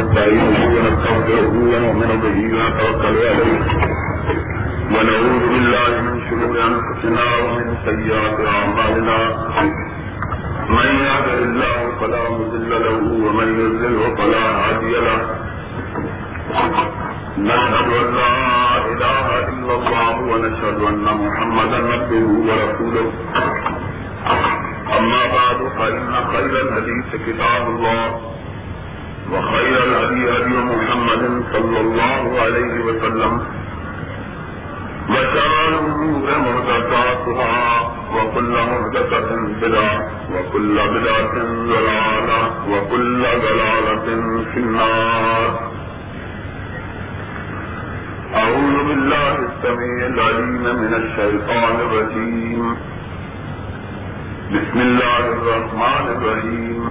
ونستعينه ونستغفره ونؤمن به ونتوكل عليه. ونعوذ بالله من شرور انفسنا ومن سيئات اعمالنا من يهده الله فلا مضل له ومن يضلله فلا هادي له. نشهد ان لا اله الا الله ونشهد ان محمدا عبده ورسوله. اما بعد فان خير الحديث كتاب الله. وخير الهدي هدي محمد صلى الله عليه وسلم. وشر الامور محدثاتها وكل محدثة بدعة وكل بدعة ضلالة وكل ضلالة في النار. أعوذ بالله السميع العليم من الشيطان الرجيم. بسم الله الرحمن الرحيم.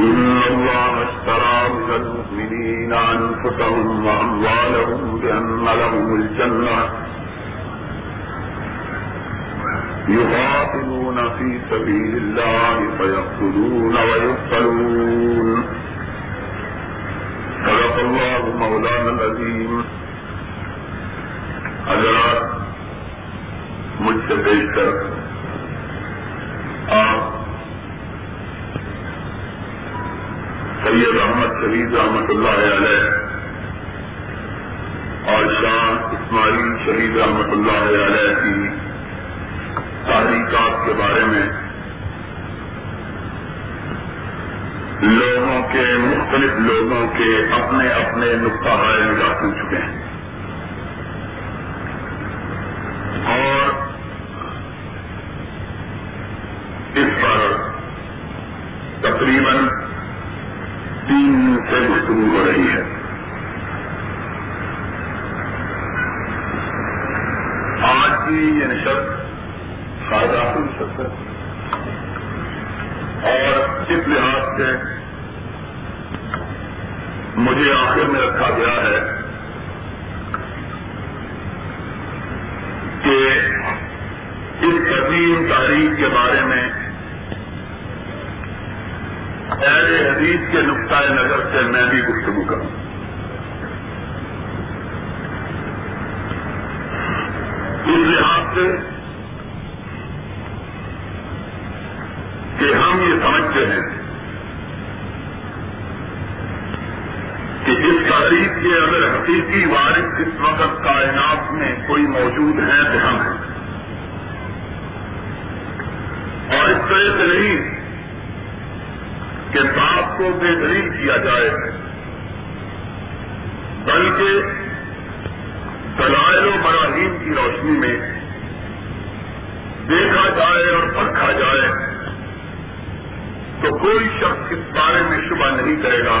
إن الله اشترى من المؤمنين أنفسهم وأموالهم بأن لهم الجنة يقاتلون في سبيل الله فيقتلون ويقتلون صدق الله مولانا العظيم حضرات مجھ سے بیچ کر آپ سید احمد شہید رحمت اللہ علیہ، اور شاہ اسماعیل شہید رحمت اللہ علیہ کی تحریکات کے بارے میں لوگوں کے، مختلف لوگوں کے اپنے اپنے نقطہ نگاہ پوچھ چکے ہیں۔ اور اس پر تقریباً تین سے گفتگو ہو رہی ہے آج کی یہ نشست فائدہ نشست ہے اور اس لحاظ سے مجھے آخر میں رکھا گیا ہے کہ اس قدیم تاریخ کے بارے میں اہل حدیث کے نقطۂ نظر سے میں بھی گفتگو کروں اس لحاظ سے کہ ہم یہ سمجھتے ہیں کہ اس تاریخ کے اگر حقیقی وارث اس وقت کائنات میں کوئی موجود ہے تو ہم ہیں اور اس طرح سے نہیں کہ باپ کو بے دلیل کیا جائے بلکہ دلائل و براہیم کی روشنی میں دیکھا جائے اور پرکھا جائے تو کوئی شخص اس بارے میں شبہ نہیں کرے گا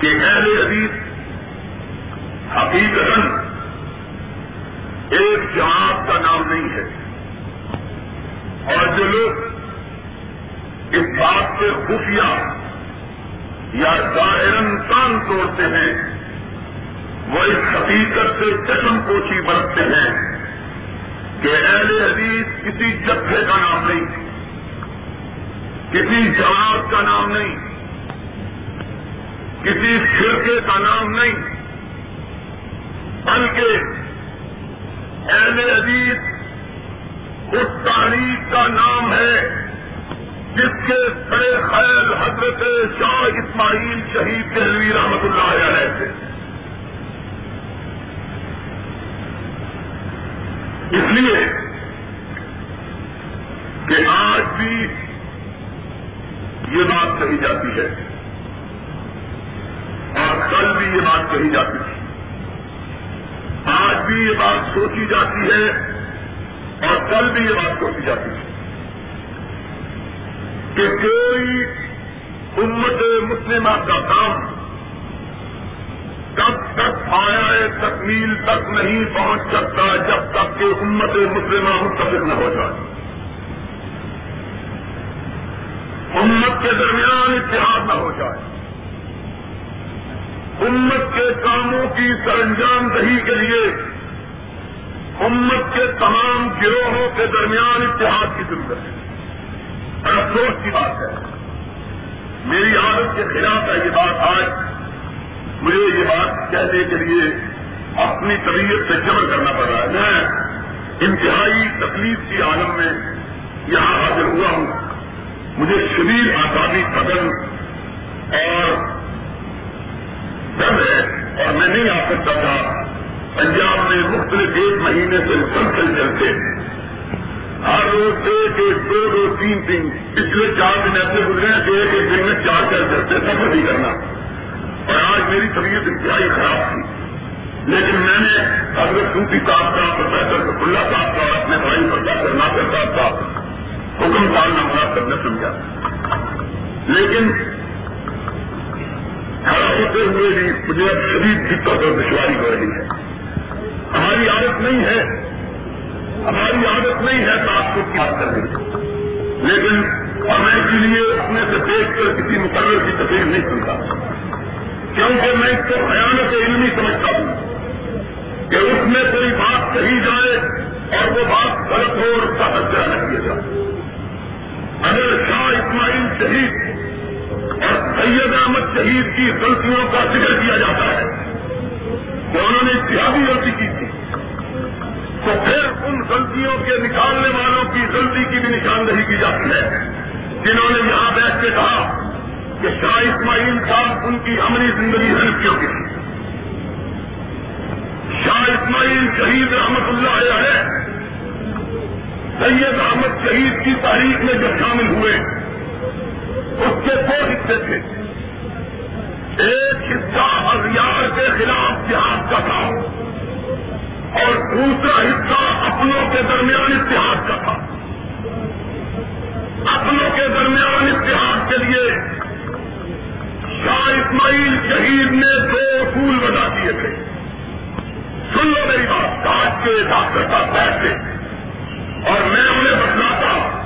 کہ اہل حدیث حقیقت ایک جماعت کا نام نہیں ہے اور جو لوگ اس بات سے خفیہ یا ظاہر کان توڑتے ہیں، وہ اس حقیقت سے چشم پوچھی برتتے ہیں کہ اہل حدیث کسی جتھے کا نام نہیں، کسی جماعت کا نام نہیں، کسی فرقے کا نام نہیں، بلکہ اہل حدیث اس تاریخ کا نام ہے جس کے سڑے خیل حضرت شاہ اسماعیل شہید دہلوی رحمت اللہ علیہ تھے۔ اس لیے کہ آج بھی یہ بات کہی جاتی ہے اور کل بھی یہ بات کہی جاتی تھی آج بھی یہ بات سوچی جاتی ہے اور کل بھی یہ بات سوچی جاتی تھی کہ کوئی امت مسلمہ کا کام کب تک آیا تکمیل تک نہیں پہنچ سکتا جب تک کہ امت مسلمہ متفق نہ ہو جائے۔ امت کے درمیان اتحاد نہ ہو جائے۔ امت کے کاموں کی سر انجام دہی کے لیے امت کے تمام گروہوں کے درمیان اتحاد کی ضرورت ہے۔ اور افسوس کی بات ہے۔ میری عادت کے خلاف ہے یہ بات آج۔ مجھے یہ بات کہنے کے لیے اپنی طبیعت سے جمع کرنا پڑ رہا ہے۔ میں انتہائی تکلیف کی عالم میں یہاں حاضر ہوا ہوں۔ مجھے شریر آزادی قدم اور ڈر ہے اور میں نہیں آ سکتا تھا۔ پنجاب میں مختلف ایک مہینے سے مسلسل چلتے ہر روز ایک ایک دو دو تین تین پچھلے چار دن ایسے گزرے کہ ایک ایک دن میں چار چار چلتے سفر نہیں کرنا۔ اور آج میری طبیعت انتہائی خراب تھی۔ لیکن میں نے حضرت صوفی صاحب کا، پروفیسر اللہ صاحب کا اور اپنے بھائی پروفیسر ناصر صاحب کا حکم ڈالنا مراد کرنا سمجھا۔ لیکن کھڑا ہوتے ہوئے بھی مجھے اب شدید دقت اور دشواری ہو رہی ہے۔ ہماری عادت نہیں ہے ہماری عادت نہیں ہے تو آپ کو کیا کرنے کی لیکن اور میں اسی لیے اپنے سے دیکھ کر کسی مقرر کی تقریر نہیں سنتا۔ کیونکہ میں اس کو خیانت علمی سمجھتا ہوں کہ اس میں کوئی بات کہی جائے اور وہ بات غلط ہو اور اس کا درجہ نہ کیا جائے۔ اگر شاہ اسماعیل شہید اور سید احمد شہید کی غلطیوں کا ذکر کیا جاتا ہے، تو انہوں نے اتحادی غلطی کی تھی۔ تو پھر ان غلطیوں کے نکالنے والوں کی غلطی کی بھی نشاندہی کی جاتی ہے۔ جنہوں نے یہاں بیٹھ کے کہا کہ شاہ اسماعیل صاحب ان کی عملی زندگی ہلکیوں کی تھی شاہ اسماعیل شہید رحمت اللہ ہے سید احمد شہید کی تاریخ میں جو شامل ہوئے، اس کے دو حصے تھے۔ ایک حصہ ہزار کے خلاف جہاد کا تھا۔ دوسرا حصہ اپنوں کے درمیان اتحاد کا تھا۔ اپنوں کے درمیان اتحاد کے لیے شاہ اسماعیل شہید نے دو اصول بتا دیے تھے۔ سن لو میری بات کاٹ کے ڈاکٹر صاحب بیٹھتے۔ اور میں انہیں بتلاتا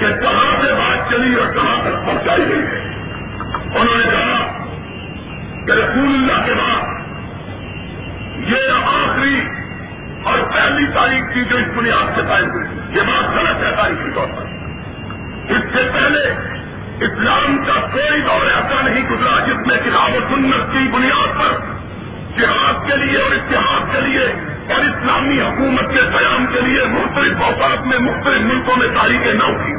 کہ کہاں سے بات چلی اور کہاں تک پہنچائی گئی۔ ہے انہوں نے کہا کہ رسول اللہ کے بعد یہ آخری اور پہلی تاریخ کی جو اس بنیاد سے قائم ہوئی۔ یہ بات غلط ہے تاریخی طور پر۔ اس سے پہلے اسلام کا کوئی دور ایسا نہیں گزرا جس میں کتاب و سنت کی بنیاد پر جہاد کے لیے اور اتحاد کے لیے اور اسلامی حکومت کے قیام کے لیے مختلف اوقات میں مختلف ملکوں میں تاریخیں نہ اٹھی۔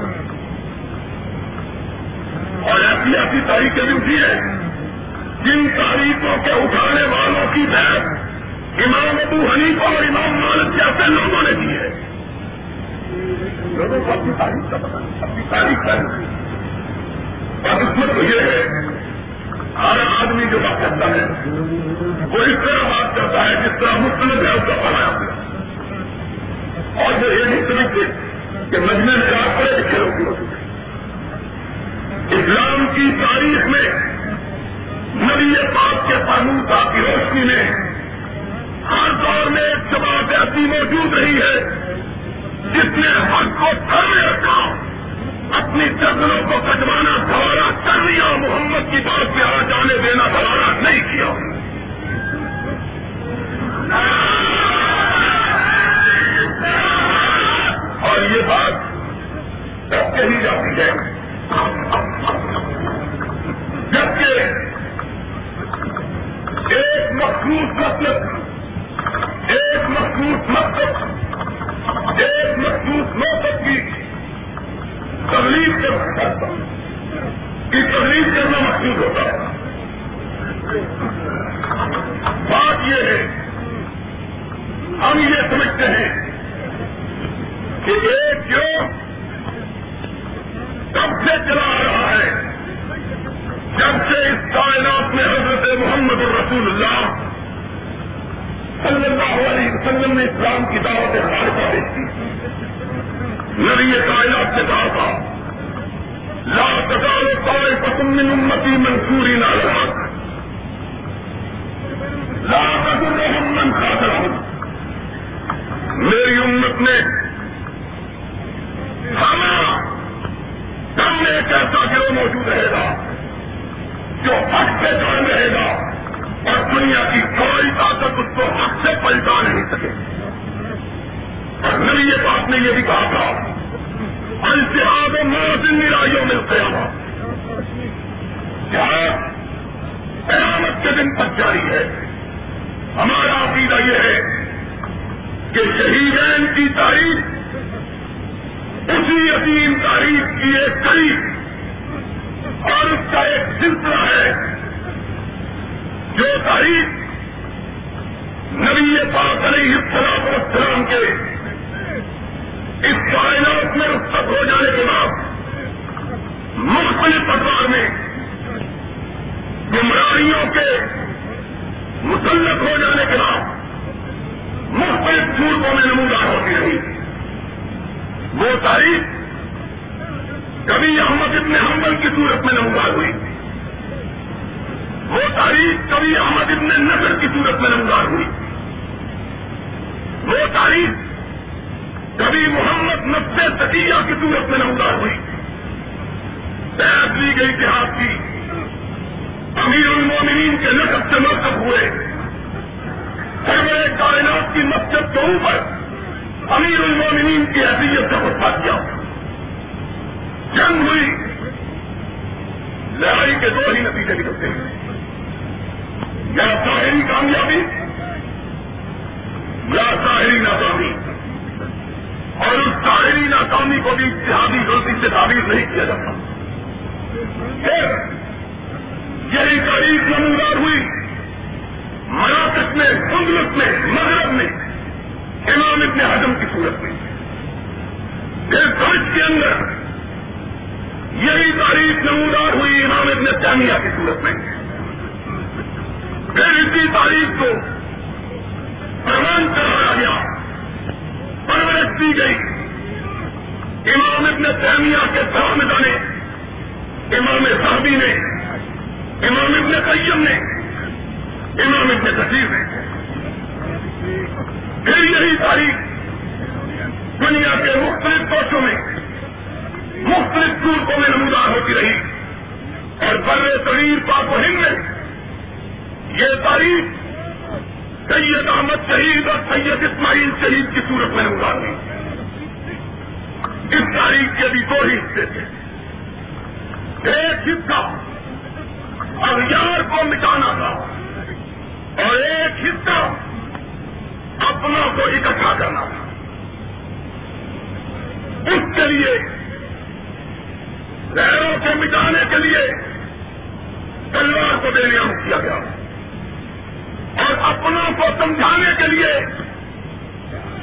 اور ایسی ایسی تاریخیں بھی اٹھی ہیں جن تاریخوں کے اٹھانے والوں کی بحث امام ابو حنیفہ اور امام مالک جیسے لوگوں نے دی ہے۔ لوگوں کو اپنی تاریخ کا پتا اپنی تاریخ کا اور اس میں تو یہ ہے، ہر آدمی جو بات کرتا ہے، وہ اس طرح بات کرتا ہے جس طرح مسلم ہے اس کا پڑھایا ہوا اور جو یہ نہیں سمجھتے کہ مجمے میں آپ پڑھے لکھے لوگ ہو چکے اسلام کی تاریخ میں نبی پاک کے قانون کا کی روشنی میں ہر دور میں ایک جماعت ایسی موجود رہی ہے جس نے حق کو کر رکھا اپنی چندروں کو کٹوانا سوارا کر لیا، محمد کی بات پہ آ جانے دینا سوارا نہیں کیا۔ اور یہ بات کب کہی جاتی ہے۔ جبکہ ایک مخصوص مطلب ایک مخصوص مقصد، ایک مخصوص مقصد کی تبلیغ کرنا کی تبلیغ کرنا مقصود ہوتا ہے۔ بات یہ ہے، ہم یہ سمجھتے ہیں کہ ایک جو کب سے چلا آ رہا ہے؟ جب سے اس کائنات میں حضرت محمد الرسول اللہ صلی اللہ علیہ وسلم نے اسلام کی دعوت خالصہ پیش کی۔ نبی کائنات سے کہا تھا، لا تزال طائفة من امتی منصوری نہ لڑا لا تضرهم من خاطرهم۔ میری امت میں ہمارا کم ایک ایسا گروہ موجود رہے گا جو حق سے کام رہے گا۔ اور دنیا کی کوئی طاقت اس کو حق سے پلٹا نہیں سکے اور نبی یہ بات نے یہ بھی کہا تھا التحاد و موت نرائیوں میں قیامت کیا قیامت کے دن تک جاری ہے۔ ہمارا عقیدہ یہ ہے کہ شہیدین کی تاریخ، اسی عظیم تاریخ کی ایک قریب، اور اس کا ایک سلسلہ ہے۔ جو تاریخ نبی پاک علیہ السلام السلام کے اس کائنات میں رخصت ہو جانے کے بعد مختلف ادوار میں گمراہیوں کے مسلط ہو جانے کے بعد مختلف صورتوں میں نمودار ہوتی رہی۔ وہ تاریخ کبھی احمد ابن حمل کی صورت میں نمودار ہوئی۔ وہ تاریخ کبھی احمد ابن نظر کی صورت میں نمودار ہوئی۔ وہ تاریخ کبھی محمد نبے تقیہ کی صورت میں نمودار ہوئی۔ بیعت لی گئی اتحاد کی۔ امیر المومنین کے نقب سے مرکب ہوئے۔ سرور کائنات کی مسجد کے اوپر امیر المومنین کی حیثیت کا خطبہ کیا۔ جنگ ہوئی۔ لڑائی کے دو ہی نتیجے نکلتے ہیں۔ یا ظاہری کامیابی، یا ظاہری ناکامی۔ اور اس ظاہری ناکامی کو بھی اتحادی غلطی سے تعبیر نہیں کیا جاتا۔ پھر یہی تاریخ نمودار ہوئی مراکش میں کندلت میں، مغرب میں، امام ابن حجم کی صورت میں۔ پھر فرش کے اندر یہی تاریخ نمودار ہوئی، امام ابن تیمیہ کی صورت میں۔ تاریخ کو پروان کرایا گیا۔ پرورش دی گئی۔ امام ابن تیمیہ کے سامنے نے، امام صاحبی نے، امام ابن قیم نے، امام ابن کثیر نے۔ پھر یہی تاریخ دنیا کے مختلف کوشوں میں، مختلف صورتوں میں نمودار ہوتی رہی۔ اور بر طویل پاک و ہند میں یہ تاریخ سید احمد شہید اور سید اسماعیل شہید کی صورت میں نمودار اس تاریخ کے بھی دو ہی حصے تھے۔ ایک حصہ اغیار کو مٹانا تھا اور ایک حصہ اپنوں کو اکٹھا کرنا تھا۔ اس کے لیے لہروں کو مٹانے کے لیے تلوار کو دینے کیا گیا۔ اور اپنوں کو سمجھانے کے لیے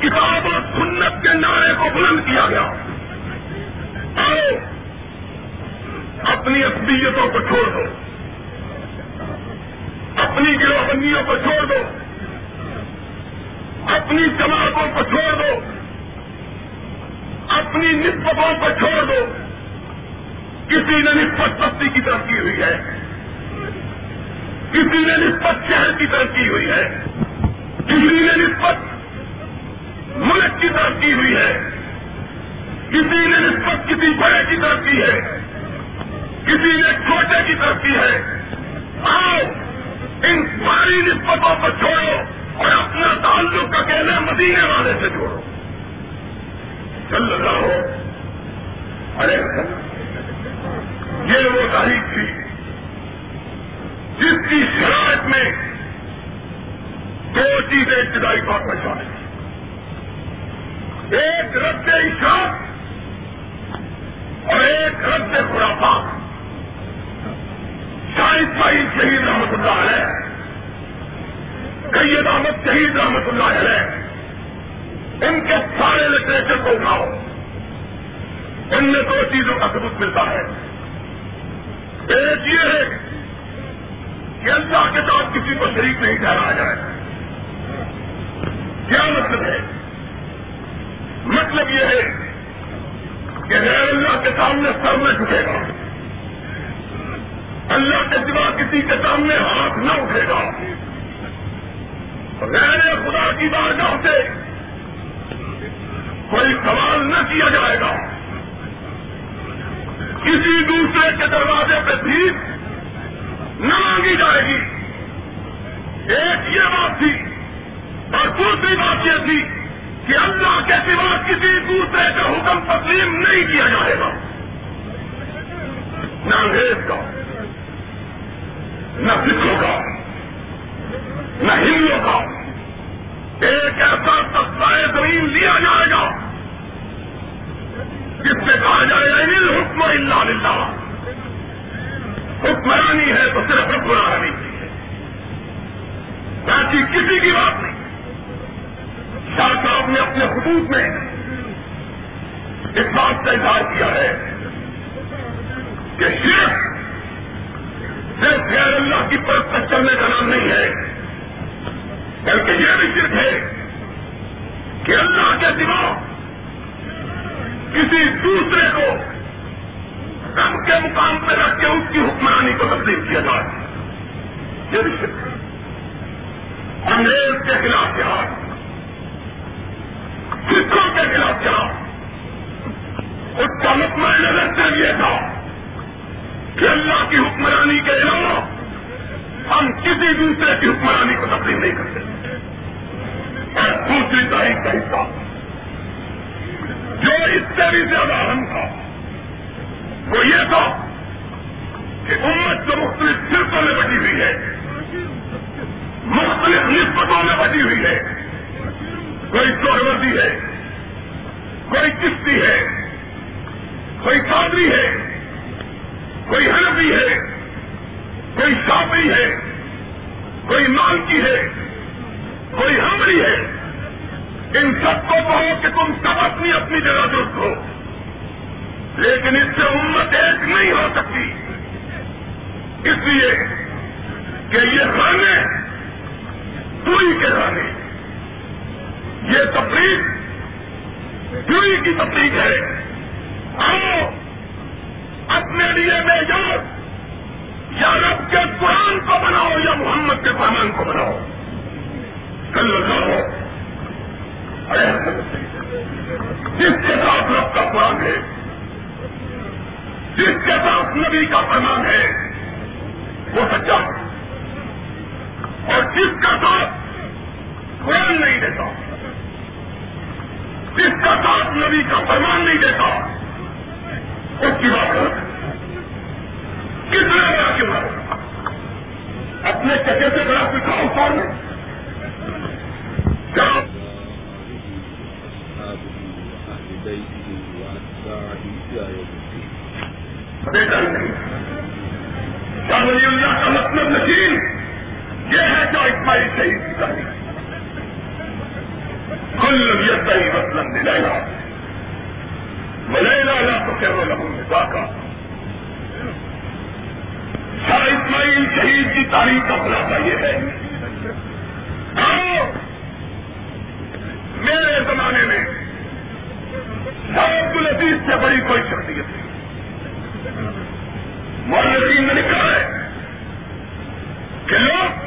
کتاب اور سنت کے نعرے کو بلند کیا گیا۔ اور اپنی اصلیتوں کو چھوڑ دو۔ اپنی گروہ بندیوں کو چھوڑ دو۔ اپنی جماعتوں کو چھوڑ دو۔ اپنی نسبتوں کو چھوڑ دو۔ کسی نے نسبت پستی کی طرف کی ہوئی ہے۔ کسی نے نسبت شہر کی طرف کی ہوئی ہے کسی نے نسبت ملک کی طرف کی ہوئی ہے کسی نے نسبت کسی بڑے کی طرف کی ہے، کسی نے چھوٹے کی طرف کی ہے۔ آؤ، ان ساری نسبتوں کو چھوڑو اور اپنا تعلق اکیلے مدینے والے سے جوڑو چل رہا ہو ارے یہ وہ تاریخ تھی جس کی شرائط میں دو چیزیں ابتدائی طور پر شامل ایک رد اشاعت اور ایک رد خرافات۔ شاہد بھائی شہید رحمت اللہ علیہ، سید احمد شہید رحمت اللہ علیہ، ان کے سارے لٹریچر کو اٹھاؤ۔ ان میں دو چیزوں کا ثبوت ملتا ہے۔ ایک یہ ہے کہ اللہ کے ساتھ کسی کو شریک نہیں ٹھہرایا جائے۔ کیا مطلب ہے؟ مطلب یہ ہے کہ غیر اللہ کے سامنے سر میں جھکے گا۔ اللہ کے سوا کسی کے سامنے ہاتھ نہ اٹھے گا۔ غیر خدا کی بارگاہ سے کوئی سوال نہ کیا جائے گا۔ کسی دوسرے کے دروازے پہ بھیک نہ مانگی جائے گی۔ ایک یہ بات تھی اور دوسری بات یہ تھی کہ اللہ کے سوا کسی دوسرے کا حکم تسلیم نہیں کیا جائے گا۔ نہ انگریز کا، نہ سکھوں کا، نہ ہندوؤں کا۔ ایک ایسا سستا زمین لیا جائے گا جس سے کہا جائے گا حکم اللہ للہ حکمرانی ہے تو صرف حکمرانی کی ہے۔ باقی کسی کی بات نہیں۔ شاہ صاحب نے اپنے خطوط میں اس بات کا اظہار کیا ہے کہ صرف صرف غیر اللہ کی پرت تک چلنے کا نام نہیں ہے، بلکہ یہ بھی صرف ہے کہ اللہ کے دماغ کسی دوسرے کو کم کے مقام پہ رکھ کے اس کی حکمرانی کو تسلیم کیا جائے۔ یہ بھی انگریز کے خلاف جہاد۔ سکھوں کے خلاف جہاد۔ اس کا مطمئن نظر یہ تھا کہ اللہ کی حکمرانی کے علاوہ ہم کسی دوسرے کی حکمرانی کو تسلیم نہیں کرتے۔ اور دوسری تاریخ کا حصہ۔ جو اس سے بھی زیادہ اہم تھا۔ وہ یہ تھا کہ امت جو مختلف فرقوں میں بٹی ہوئی ہے، مختلف نسبتوں میں بٹی ہوئی ہے، کوئی سہروردی ہے، کوئی کشتی ہے، کوئی قادری ہے، کوئی حنفی ہے، کوئی شافی ہے، کوئی مالکی ہے، کوئی ہمری ہے۔ ان سب کو کہو کہ تم سب اپنی اپنی جگہ درست ہو۔ لیکن اس سے امت ایک نہیں ہو سکتی۔ اس لیے کہ یہ خانے پوری کے خانے۔ یہ تفریح پوری کی تفریح ہے آؤ اپنے لیے بے جان یا رب کے قرآن کو بناؤ یا محمد کے فرمان کو بناؤ۔ کل لگاؤ جس کے ساتھ رب کا قرآن ہے۔ جس کے ساتھ نبی کا فرمان ہے وہ سچا اور جس کا ساتھ قرآن نہیں دیتا جس کا ساتھ نبی کا فرمان نہیں دیتا اس کی بات کتنا بڑا کیوں اپنے چچے سے بڑا سکھاؤ سال میں بیٹا نہیں شاملی اللہ کا مطلب نشین یہ ہے جو اسماعیل شہید کی تاریخ۔ کل نبیت کا ہی مطلب ملے گا ملینا لا تو کہہ لگوں نکا کا شاہ اسماعیل شہید کی تاریخ کا خلاصہ یہ ہے۔ میرے زمانے میں شاہ عبد العزیز سے بڑی کوئی شخصیت تھی مولین نے لکھا ہے کہ لوگ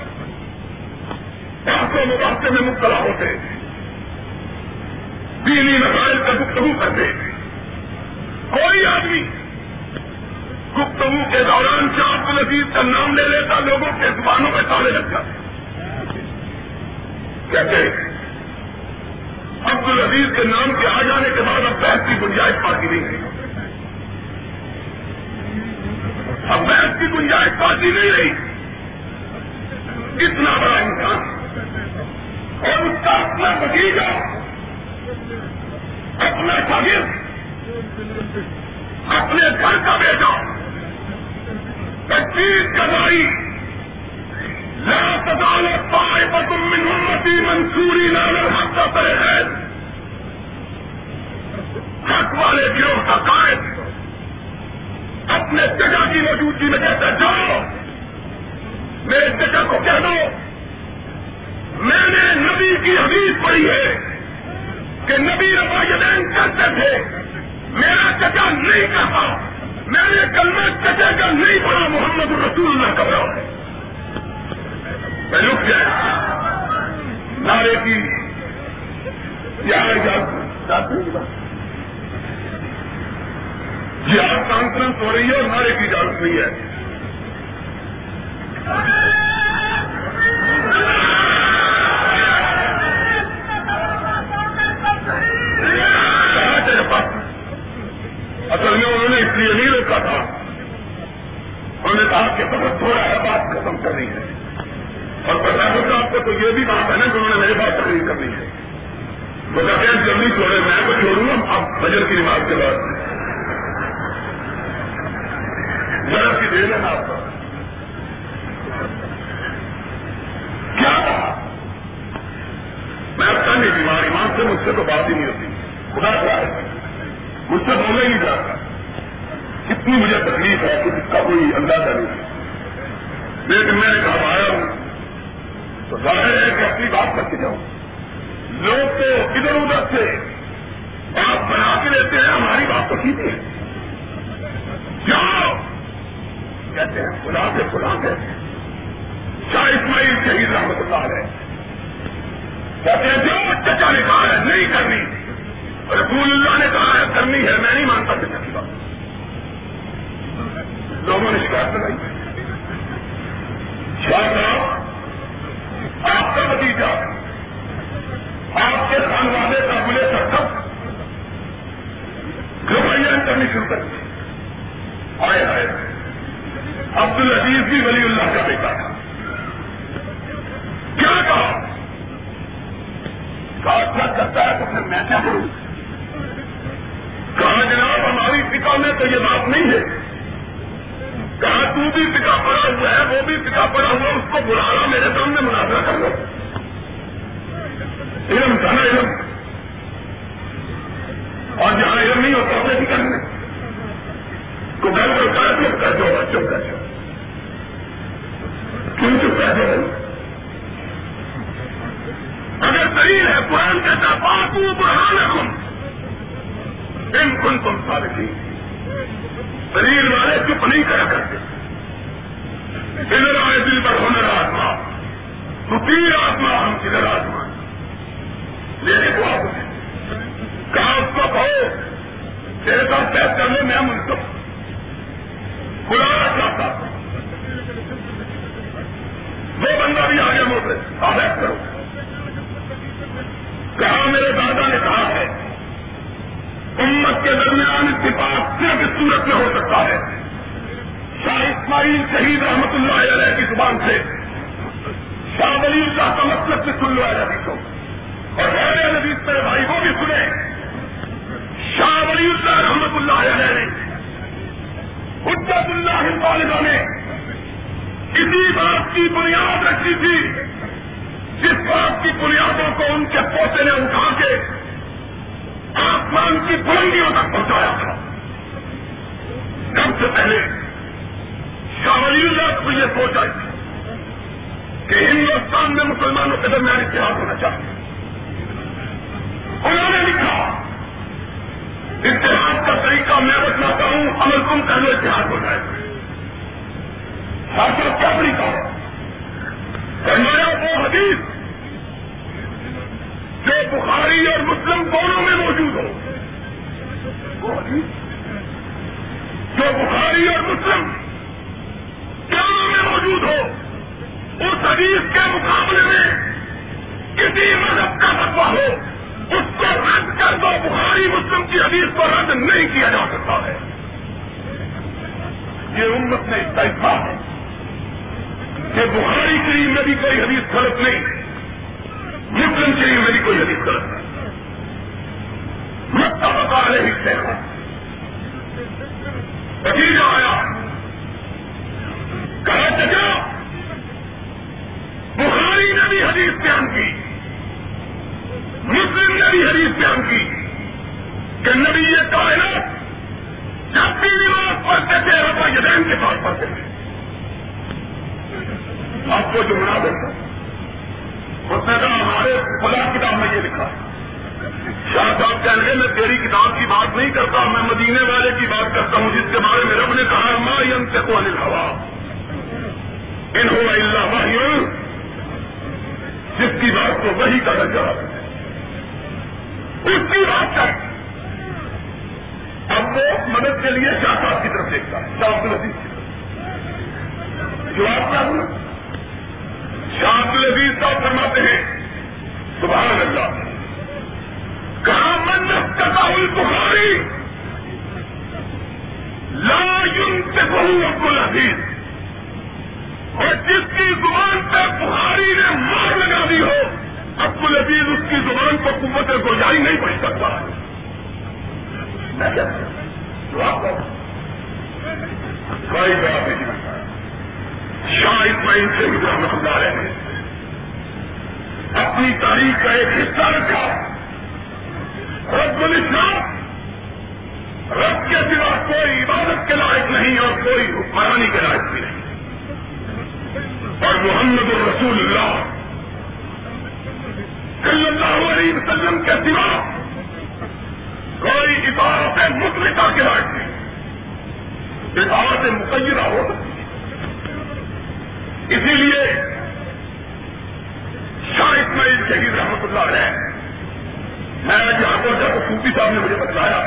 بحثوں مباحثے میں مبتلا ہوتے دینی مسائل کا گفتگو کرتے کوئی آدمی گفتگو کے دوران شاہ العزیز کا نام لے لیتا، لوگوں کے زبانوں میں تالے لگ جاتے کہتے عبد العزیز کے نام کے آ جانے کے بعد اب بحث کی گنجائش پاتی نہیں رہی۔ اب بحث کی گنجائش پاتی نہیں رہی۔ اتنا بڑا انسان۔ اور اس کا اپنا بتیجا اپنا شاگرد۔ اپنے گھر کا بیٹا۔ پچیس کمائی عدالت پائے بتم من امتی منصوری لال حق کا ہے حق والے گروہ کا قائد۔ اپنے جگہ کی موجودگی میں کہتا جاؤ، میرے جگہ کو کہہ دو، میں نے نبی کی حدیث پڑھی ہے کہ نبی روایتین کرتے تھے، میرا چچا نہیں کہا میں نے کلمہ چچا کا نہیں پڑھا، محمد رسول اللہ کا ہے میں رک گیا نعرے کی یہاں جی آج کانفرنس ہو رہی ہے اور نعرے کی اجازت نہیں ہے اصل میں انہوں نے اس لیے نہیں روکا تھا انہوں نے کہا کہ بہت تھوڑا ہے بات ختم کرنی ہے اور پرشاسن صاحب کو تو یہ بھی بات ہے نا کہ انہوں نے میرے پاس تقریر کرنی ہے تو کہتے ہیں جلدی چھوڑے میں تو چھوڑوں گا اب بجر کی نماز کے بعد ذرا آپ کا کیا کہا؟ میں اچھا نہیں بیمار، ایمان سے مجھ سے تو بات ہی نہیں ہوتی۔ خدا کیا ہے؟ مجھ سے بولے ہی نہیں جاتا کتنی مجھے تکلیف ہے، کچھ اس کا کوئی اندازہ نہیں۔ لیکن میں کہا آیا ہوں۔ تو ظاہر ہے کہ اپنی بات کر کے جاؤں۔ لوگ تو ادھر ادھر سے بات بنا کے لیتے ہیں، ہماری بات تو سیدھی ہے۔ جاؤ! کہتے ہیں خدا سے خدا کہتے ہیں۔ شاہ اسماعیل شہید رحمت اللہ ہے کہتے ہیں، جو چچا نے کہا ہے، نہیں کرنی۔ رسول اللہ نے کہا ہے، کرنی ہے۔ میں نہیں مانتا چچا کی بات۔ لوگوں نے شکایت لگائی شاہ صاحب، آپ کا بتیجا آپ کے والے کا بلے سب روپیہ کرنی شروع کر دی۔ آئے آئے۔ عبد العزیز بھی ولی اللہ کا بیٹا تھا کیا کہا؟ کیا کرتا ہے تو پھر میں کیا کروں؟ کہا جناب، ہماری پتا میں تو یہ بات نہیں ہے۔ کہا تو بھی پکا پڑا ہوا ہے، وہ بھی پکا پڑا ہوا اس کو بلانا میرے سامنے مناظرہ کر لو۔ علم تھا نا علم۔ اور جہاں علم نہیں ہوتا اسے بھی کرنے تو گھر پر کہا چپ کر دو چپ کر دو۔ کیوں چپ کر دو اگر صحیح ہے قرآن کہتا باپو بڑھانا کم ان کن تم سارے شریر والے چپ نہیں کرا کرتے۔ ادھر آئے دل پر ہنر آتما تو آتما ہم کدھر آتما لینے کو آپ کہا، اس کو کہو، تیرے ساتھ طے کر لو میں منتخب بلانا چاہتا وہ بندہ بھی آگے مجھ سے آدیش کرو۔ کہا میرے دادا نے کہا ہے، امت کے درمیان اتفاق صرف اس صورت میں ہو سکتا ہے۔ شاہ اسماعیل شہید رحمت اللہ علیہ کی زبان سے، شاہ ولی اللہ کا مطلب سے سن لو علیہ کو۔ اور غیر نبیز میرے بھائی وہ بھی سنے شاہ ولی اللہ رحمت اللہ علیہ نے حجت اللہ طالبہ نے کسی بات کی بنیاد رکھی تھی جس بات کی بنیادوں کو ان کے پوتے نے اٹھا کے آسمان کی بلندیوں تک پہنچایا تھا۔ سب سے پہلے شاولی اللہ کو یہ سوچا تھی کہ ہندوستان میں مسلمانوں کے درمیان اتحاد ہونا چاہیے۔ انہوں نے لکھا، اتحاد کا طریقہ میں بتلاتا ہوں عمل تم کر لو اتحاد ہو جائے۔ ساتھ کیا طریقہ ہے؟ فرمایا وہ حدیث جو بخاری اور مسلم دونوں میں موجود ہو۔ وہ حدیث جو بخاری اور مسلم دونوں میں موجود ہو۔ اس حدیث کے مقابلے میں کسی مذہب کا فتوا ہو، اس کو رد کر دو۔ بخاری، مسلم کی حدیث کو رد نہیں کیا جا سکتا ہے۔ یہ امت نے اتفاق کہ بخاری کریم میں بھی کوئی حدیث غلط نہیں۔ مسلم کریم میں بھی کوئی حدیث غلط نہیں۔ متفقہ علیہ حصے نتیجہ آیا۔ کہا چچا بخاری نے بھی حدیث بیان کی، مسلم نے بھی حدیث بیان کی کہ نبی یہ کائنات جب بھی نماز پڑھتے تھے رفا یدین کے پاس پڑھتے تھے۔ آپ کو جو بنا دیتا اس نے کہا، ہمارے خدا کتاب میں یہ لکھا شاہ صاحب کہنے میں تیری کتاب کی بات نہیں کرتا، میں مدینے والے کی بات کرتا ہوں، جس کے بارے میں رب نے کہا، ما یم سے کو انل ہوا ان ہو اللہ جس کی بات کو وہی کا درجہ۔ اس کی بات کر۔ اب وہ مدد کے لیے شاہ صاحب کی طرف دیکھتا ہے، شاہ عبد العزیز کی طرف۔ جواب کیا ہوں عبد العزیز صاحب فرماتے ہیں۔ سبحان اللہ۔ کہاں منت کا البخاری، لا یم سے بہو عبد العزیز اور جس کی زبان پہ بخاری ابو العزیز اس کی زبان پر قوت گوجائی نہیں پڑھ سکتا۔ کوئی جواب نہیں شاہ اسماعیل سے بھی رحمت اللہ رہے اپنی تاریخ کا ایک حصہ رکھا۔ رب الاسلام، رب کے سوا کوئی عبادت کے لائق نہیں اور کوئی حکمرانی کے لائق بھی نہیں۔ اور محمد الرسول اللہ صلی اللہ علیہ وسلم کے سوا کوئی عبادت مطلقہ کے لائق نہیں۔ عبادت مقیرہ ہو سکتی اسی لیے شاہ اسماعیل شہید رحمت اللہ علیہ، میں جہاں پر جب صوفی صاحب نے مجھے بتلایا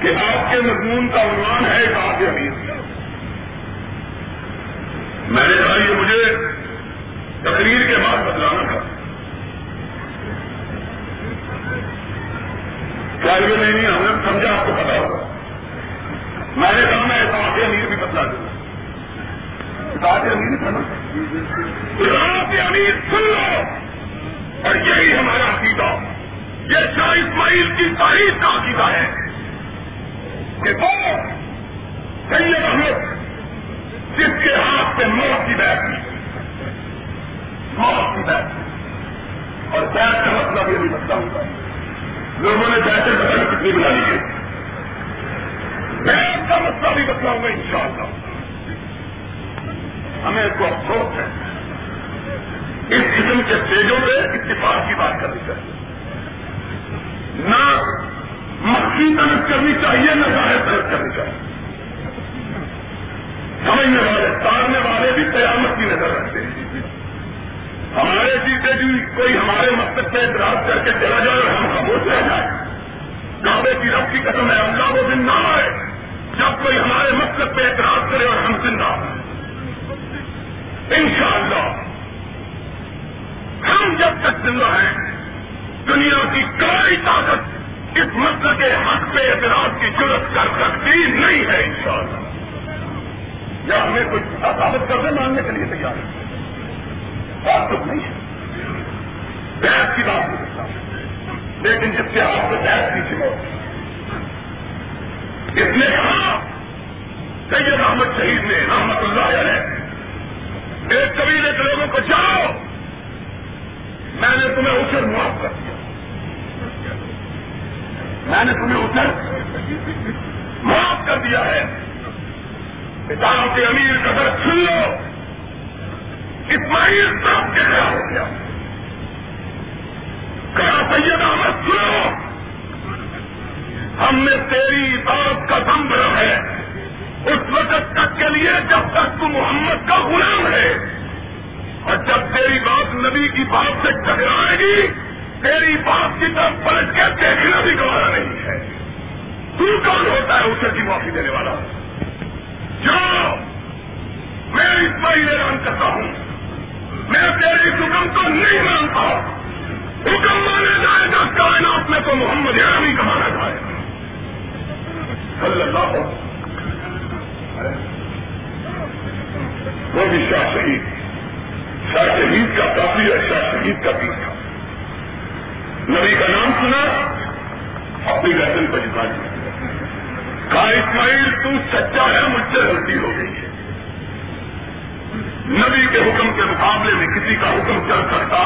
کہ آپ کے مضمون کا عنوان ہے بات امیر میں نے کہا، یہ مجھے تقریر کے بعد بتلانا تھا۔ کیا یہ نہیں، ہم نے سمجھا، آپ کو پتا ہوگا۔ میں نے کہا، میں احساس امیر بھی بتلا دوں۔ احساس امیر تھا نا؟ امیر سن لو اور یہی ہمارا عقیدہ۔ یہ شاہ اسماعیل کی تاریخ کا عقیدہ ہے کہ وہ سید احمد جس کے ہاتھ سے موت کی بیٹھ کی موت کی بیٹھ اور بیٹھ کا مطلب یہ بھی بتلا ہوتا ہے۔ لوگوں نے بیٹھے بتائی مطلب کتنی بنا لی ہے؟ بیٹھ کا مسئلہ بھی بتلاؤں گا ان شاء اللہ ہمیں اس کو افسوس ہے۔ اس قسم کے اسٹیجوں پہ اتفاق کی بات کرنی چاہیے۔ نہ مکھی طرف کرنی چاہیے، نہ ظاہر طرف کرنی چاہیے۔ سمجھنے والے تارنے والے بھی قیامت کی نظر رکھتے ہیں۔ ہمارے جیتے جی کوئی ہمارے مقصد پہ اعتراض کر کے چلا جائے اور ہم خاموش رہ جائے۔ کعبے کی رب کی قدم ہے اللہ وہ دن نہ آئے۔ جب کوئی ہمارے مقصد پہ اعتراض کرے اور ہم زندہ ان شاء اللہ ہم جب تک زندہ ہیں، دنیا کی کوئی طاقت اس مسئلہ کے حق پہ اعتراض کی ضرورت کر سکتی نہیں ہے ان شاء اللہ یا ہمیں کچھ ثابت کرنے مانگنے کے لیے تیار ہے بات تو نہیں ہے۔ بحث کی بات نہیں کرتا لیکن جس کے ہاتھ سے بحث کی تھی اس نے کہا، سید احمد شہید نے رحمت اللہ علیہ ایک قبیلے کے لوگوں کو جاؤ۔ میں نے تمہیں اسے معاف کر دیا۔ میں نے تمہیں اسے معاف کر دیا ہے۔ کتاب کے امیر کا در سن لو۔ اسماعیل صاحب کے خلاف ہو گیا۔ کہا سید احمد سنو۔ ہم نے تیری عبادت کا دم بنا ہے۔ اس وقت تک کے لیے جب تک تو محمد کا غلام ہے۔ اور جب تیری بات نبی کی بات سے ٹکرائے گی، تیری بات کی طرف پلٹ کے دیکھنا بھی گوارا نہیں ہے۔ تو کون ہوتا ہے اسے کی معافی دینے والا؟ جو میں اس پر اعلان کرتا ہوں۔ میں تیری حکم کو نہیں مانتا۔ حکم مانا جائے گا، کائنات میں تو محمد یعنی عربی کا مانا جائے۔ گا صلی اللہ بھی شاہ شہید شاہ شہید کا کافی ہے شاہ شہید کا بھی تھا۔ نبی کا نام سنا، اپنی گردن پر جتا کہا، اسماعیل، تو سچا ہے، مجھ سے غلطی ہو گئی ہے۔ نبی کے حکم کے مقابلے میں کسی کا حکم چل سکتا۔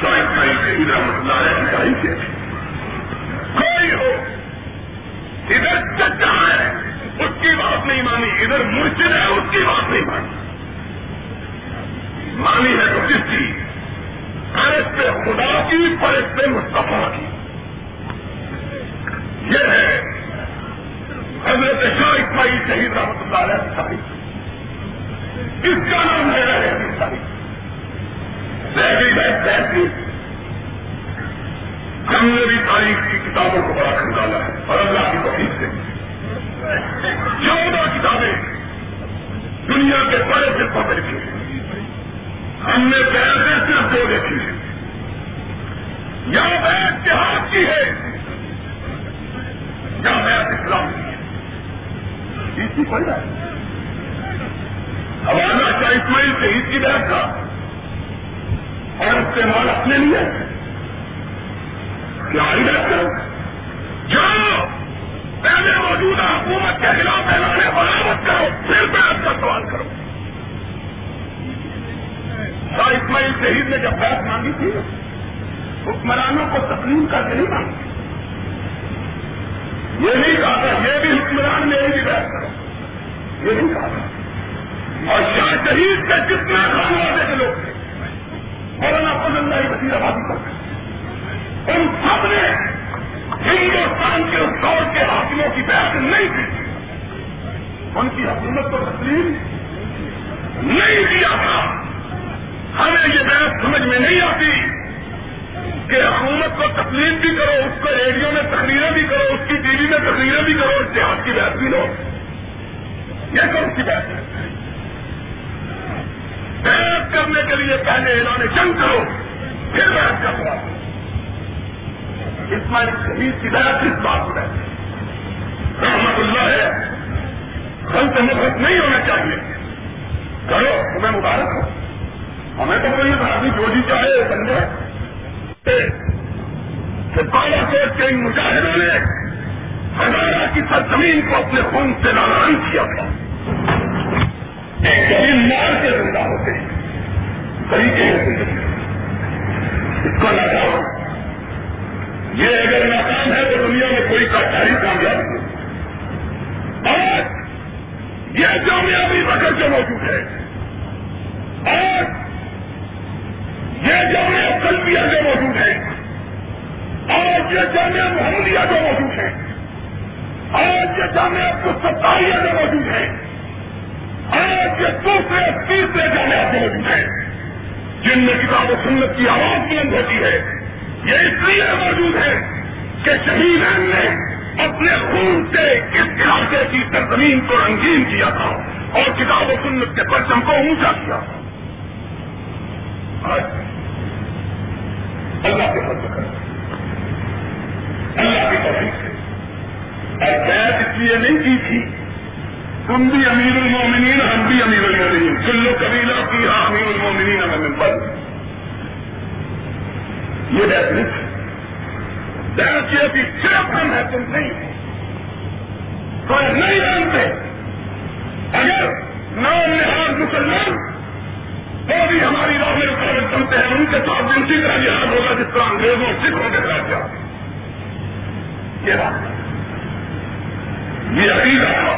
شاہ اسماعیل شہید رحمت اللہ علیہ سچائی سے کوئی ہو، ادھر سچا ہے۔ اس کی بات نہیں مانی، ادھر مرچد ہے، اس کی بات نہیں مانی۔ مانی ہے تو کس کی؟ فرش خدا کی فرش مصطفیٰ کی۔ یہ ہے حضرت شاہ اسماعیل شہید رحمت اللہ علیہ اس کا نام ہے رہی صاحب رہی بہت بہترین ہم نے بھی تاریخ کی کتابوں کو بڑا کھنگالا ہے اور اللہ کی توفیق سے۔ چودہ کتابیں دنیا کے بڑے فرقوں پہ لکھی ہیں۔ ہم نے پیسے صرف دو دیکھی ہے یا بیت جہاد کی ہے، یا بیت اسلام کی ہے۔ اس کی کوئی بات ہمارا شاہ اسماعیل سے شہید کی بیت کا۔ اور استعمال اپنے لیے۔ کیا کرو جو پہلے موجودہ حکومت کے خلاف اعلان بغاوت کرو، پھر بحث کا سوال کرو شاہ اسماعیل شہید نے جب بحث مانگی تھی، حکمرانوں کو تسلیم کر کے نہیں مانگی یہ نہیں کہا تھا، یہ بھی حکمران میں بھی بحث کرو۔ یہ نہیں کہا تھا۔ اور شاہ شہید کے کتنے خانوادے کے لوگ تھے، مولانا فضل اللہ وزیر آبادی پر، ان سب نے ہندوستان کے اس دور کے حاکموں کی بحث نہیں کی ان کی حکومت کو تسلیم نہیں کیا تھا۔ ہمیں یہ بحث سمجھ میں نہیں آتی کہ حکومت کو تکلیف بھی کرو، اس کو ریڈیو میں تقریریں بھی کرو، اس کی ٹی وی میں تقریریں بھی کرو اتحاد کی بحث بھی لو یہ کون سی بحث ہے؟ بحث کرنے کے لیے پہلے اعلان جنگ کرو، پھر بحث کا اسماعیل شہید کی بحث کس بات میں رحمت اللہ ہے خلط مفت نہیں ہونا چاہیے۔ کرو تمہیں مبارک ہو۔ ہمیں تو کوئی آدمی جو جی چاہے، سمجھے؟ بالا کوٹ کے ان مجاہدوں نے ہزارہ کی سرزمین کو اپنے خون سے نالان کیا تھا۔ ایک زمین مار کے زندہ ہوتے ہیں۔ طریقے اس کو لگاؤ یہ اگر ناکام ہے تو دنیا میں کوئی کاٹاری کامیاب نہیں اور یہ کامیابی بکر جو موجود ہے۔ اور یہ جامع قلبیہ جو موجود ہے آج یہ جامعہ محمدیہ جو موجود ہے آج یہ جامعہ ستاریہ جو موجود ہے آج یہ دوسرے تیسرے جامعہ جو موجود ہے جن میں کتاب و سنت کی آواز بلند ہوتی ہے۔ یہ اس لیے موجود ہے کہ شہید نے اپنے خون سے اس علاقے کی سرزمین کو رنگین کیا تھا اور کتاب و سنت کے پرچم کو اونچا کیا۔ اللہ کے فضل کر اللہ کی توفیق سے۔ اور بیت اس لیے نہیں کی تھی تم بھی امیر المومنین، ہم بھی امیر المومنین۔ کلو قبیلہ کی امیر المومنین ہمیں بند یہ بیت نہیں تھی۔ یہ تھی صرف ہم ہے تم نہیں تو نہیں جانتے۔ اگر نام نہاد مسلمان وہ بھی ہماری راہ میں رکاوٹ بنتے ہیں، ان کے ساتھ بھی اسی طرح یاد ہوگا جس طرح انگریزوں سکھوں کے ساتھ کیا یہ بات یہ عقیدہ تھا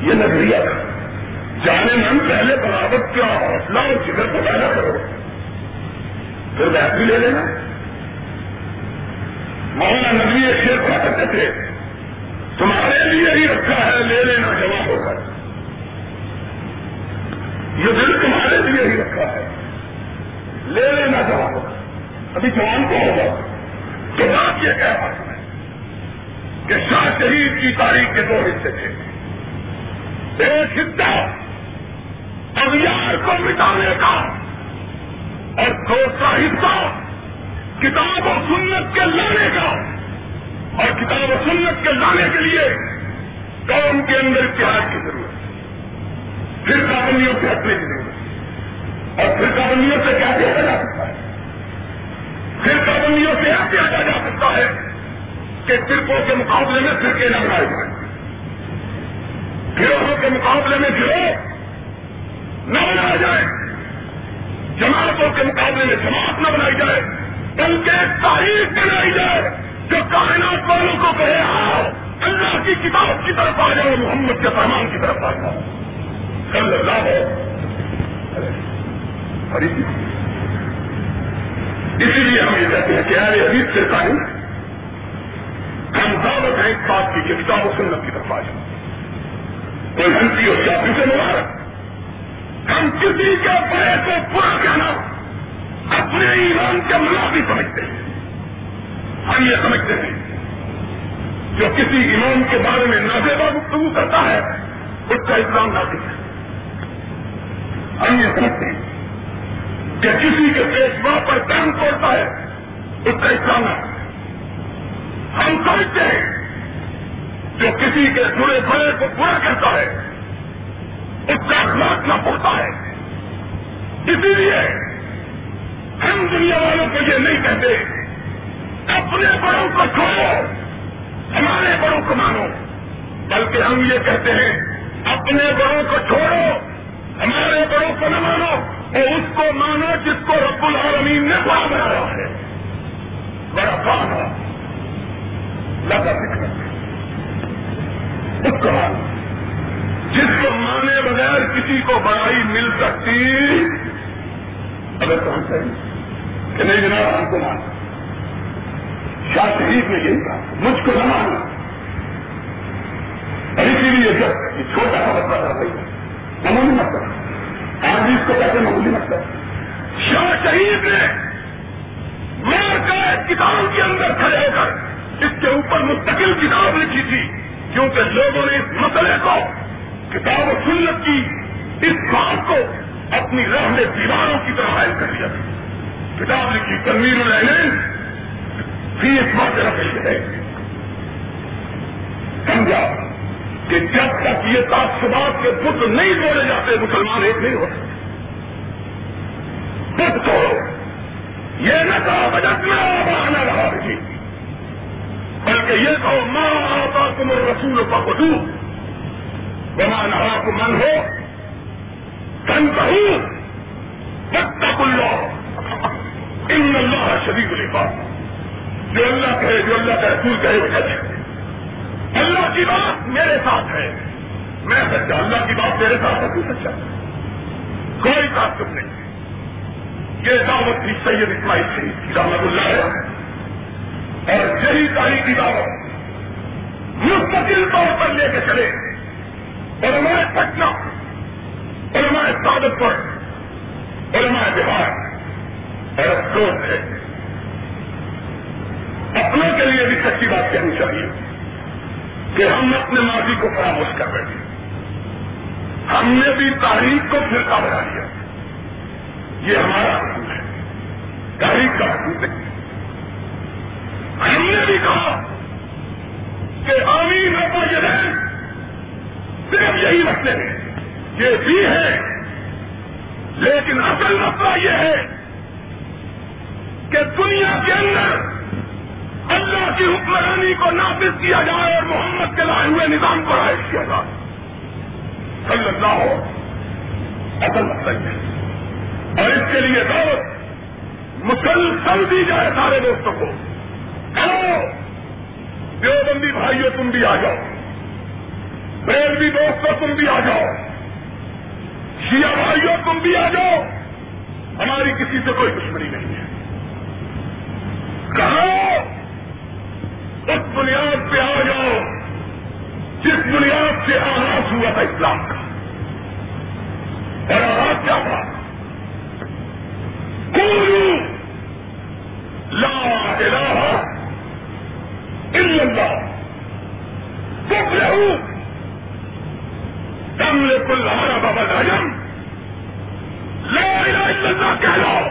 یہ نظریہ تھا جانے من پہلے بغاوت کیا حوصلہ اور فکر کو پیدا کرو۔ پھر بیٹھ بھی لے لینا۔ مولانا نبی ایک شیر کھا کرتے تھے۔ تمہارے لیے ہی رکھا ہے، لے لینا جمع ہو کر یہ دل تمہارے لیے ہی رکھا ہے۔ لے لینا چاہو ابھی جوان کو ہوگا۔ تو بات یہ کہہ رہا ہے کہ شاہ شہید کی تاریخ کے دو حصے تھے۔ ایک حصہ اغیار کو مٹانے کا۔ اور دوسرا حصہ کتاب و سنت کے لانے کا اور کتاب و سنت کے لانے کے لیے قوم کے اندر اتحاد کی ضرورت ہے۔ پھر پابندیوں سے ہٹنے کی ضرورت اور پھر پابندیوں سے کیا کیا جا سکتا ہے؟ پھر پابندیوں سے کیا کیا جا سکتا ہے کہ فرقوں کے مقابلے میں فرقے نہ بنائے جائیں۔ گروہوں کے مقابلے میں گروہ نہ بنایا جائے جماعتوں کے مقابلے میں جماعت نہ بنائی جائے بلکہ تاریخ بنائی جائے، جو کائنات والوں کو کہے، آؤ، اللہ کی کتاب کی طرف آ جاؤ، محمد کے فرمان کی طرف آ جاؤ۔ صلی اللہ اسی لیے ہم یہ کہتے ہیں کہ یار عزیز سے تعلیم ہم دعوت ہیں اس بات کی کہ کتاب و سنت کی طرف آ جائیں کوئی ہنسی اور شاپی سے مبارک۔ ہم کسی کے بڑے کو پورا کہنا اپنے ایمان کے منافی سمجھتے۔ ہیں ہم یہ سمجھتے ہیں جو کسی ایمان کے بارے میں نازیبا گفتگو کرتا ہے، اس کا اسلام نازک ہے۔ ہم یہ سمجھتے ہیں کہ کسی کے پیشوا پر کام توڑتا ہے، اس کا اسلام ہے۔ ہم سمجھتے ہیں جو کسی کے جڑے بڑے کو برا کرتا ہے اس کا اخلاق نہ ہوتا ہے۔ اسی لیے ہم دنیا والوں کو یہ نہیں کہتے، اپنے بڑوں کو چھوڑو، ہمارے بڑوں کو مانو۔ بلکہ ہم یہ کہتے ہیں، اپنے بڑوں کو چھوڑو، ہمارے بڑوں کو نہ مانو، اور اس کو مانو جس کو رب العالمین نے بڑا بنایا ہے بڑا کام ہے لگا فکر اس کو جس کو مانے بغیر کسی کو بڑائی مل سکتی اگر کون کہ نہیں جناب، ہم کو مانا شاہ شریف نے یہی کہا، مجھ کو نہ مانا اور اسی لیے جب یہ چھوٹا سا بچہ تھا، بھائی، معمولی مطلب آج ہاں جی، اس کو کہتے معمولی مطلب شاہ شہید نے مار کا کتاب کے اندر کھڑے ہو کر اس کے اوپر مستقل کتاب لکھی تھی، کیونکہ لوگوں نے اس مسئلے کو کتاب و سنت کی اس بات کو اپنی رحم دیواروں کی طرح حائل کر لیا کتاب لکھی، تنویر العین فی اس بات رکھ ہے۔ سمجھا کہ جب تک یہ تعصبات کے بت نہیں توڑے جاتے، مسلمان ایک نہیں ہو سکتے بت توڑو۔ یہ نہ کہا بجٹ میں آنا رہا رہی جی۔ بلکہ یہ کہو ماں آتا تم رسول کا بدو بنا نہا کو من ہو کن کہوں تک اللہ۔ ان اللہ شریف لفاظ جو اللہ کہے، جو اللہ کا رسول کہے، وہ سچ اللہ کی بات میرے ساتھ ہے۔ میں سچا اللہ کی بات میرے ساتھ ہے، تو سچا کوئی تعصب نہیں۔ یہ دعوت تھی سید اسماعیل شریف کی، رحمت اللہ ہے اور یہی تاریخی دعوت۔ مستقل طور پر لے کے چلے۔ اور ہمارے پٹنہ اور ہمارے پر اور بہار اور افسوس ہے۔ اپنوں کے لیے بھی سچی بات کہنی چاہیے کہ ہم اپنے ماضی کو فراموش کر رہے ہیں۔ ہم نے بھی تاریخ کو فرقہ بنا لیا۔ یہ ہمارا حکم ہے۔ تاریخ کا حکم نہیں ہم نے بھی کہا کہ آمین ربا یہ صرف یہی مسئلے ہیں۔ یہ بھی ہے۔ لیکن اصل مسئلہ یہ ہے کہ دنیا کے اندر اللہ کی حکمرانی کو نافذ کیا جائے اور محمد کے لائے ہوئے نظام کو رائج کیا جائے۔ صلی اللہ ہو۔ اصل مطلب ہے۔ اور اس کے لیے دعوت مسلسل دی جائے سارے دوستوں کو۔ کرو دیوبندی بھائیوں تم بھی آ جاؤ۔ بریلوی دوستوں تم بھی آ جاؤ۔ شیعہ بھائیوں تم بھی آ جاؤ۔ ہماری کسی سے کوئی دشمنی نہیں ہے۔ کہاں اس بنیاد پہ آ جاؤ جس بنیاد سے آغاز ہوا تھا اسلام کا۔ اور آغاز کیا تھا؟ کولو لا الہ الا اللہ۔ چپ رہو تم نے کل ہمارا بابا راجم لا الہ الا اللہ کہہ لو۔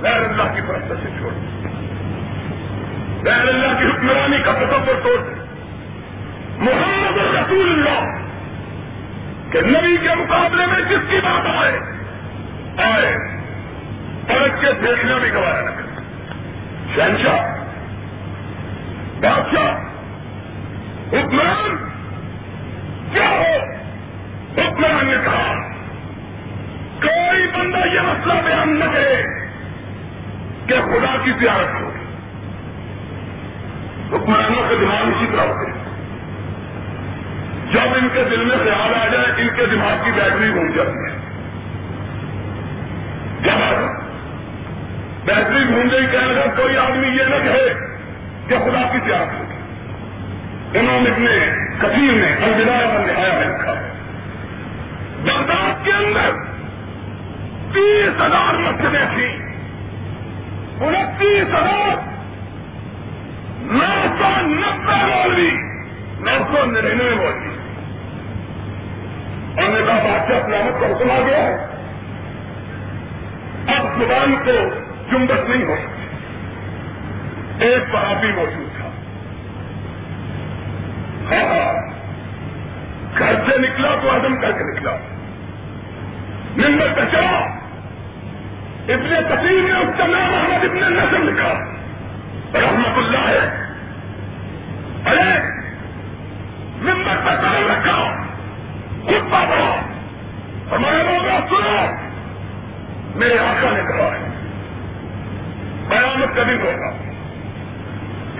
غیر اللہ کی طرف سے چھوڑ۔ غیر اللہ کی حکمرانی کا تصور توڑ۔ محمد رسول اللہ۔ کہ نبی کے مقابلے میں جس کی بات آئے آئے۔ پلٹ کے دیکھنا بھی گوایا نہ کر شہنشاہ، بادشاہ، حکمران کیا ہو؟ حکمران نے کہا، کوئی بندہ یہ مسئلہ بیان نہ کرے کہ خدا کی زیارت ہو حکمرانوں کے دماغ اسی طرح ہوتے ہیں۔ جب ان کے دل میں خیال آ جائے، ان کے دماغ کی بیٹری گھوم جاتی ہے۔ جب بیٹری گھوم گئی کہنے لگا، کوئی آدمی یہ نہ کہے کہ خدا کی پیاس ہوگی انہوں نے اپنے کثیر نے الوداع پر نہایا ہے لکھا ہے بغداد کے اندر تیس ہزار مسجدیں تھیں۔ انتیس ہزار نو سو نبے مولوی، نو سو ننانوے مولوی۔ اور نے کہا بادشاہ سلامت کا حکم آ گیا ہے۔ اب زبان کو چمبک نہیں ہو سکتی۔ ایک صحابی موجود گھر سے نکلا تو عدم کر کے نکلا۔ نمبر پہ ابن کثیر نے اس کا نام محمد ابن نسل لکھا۔ رحمت اللہ ہے ارے ممبر کا کام رکھا۔ خود بابا ہمارے لوگ سنو۔ میرے آقا نے کہا ہے۔ قیامت کبھی ہوگا۔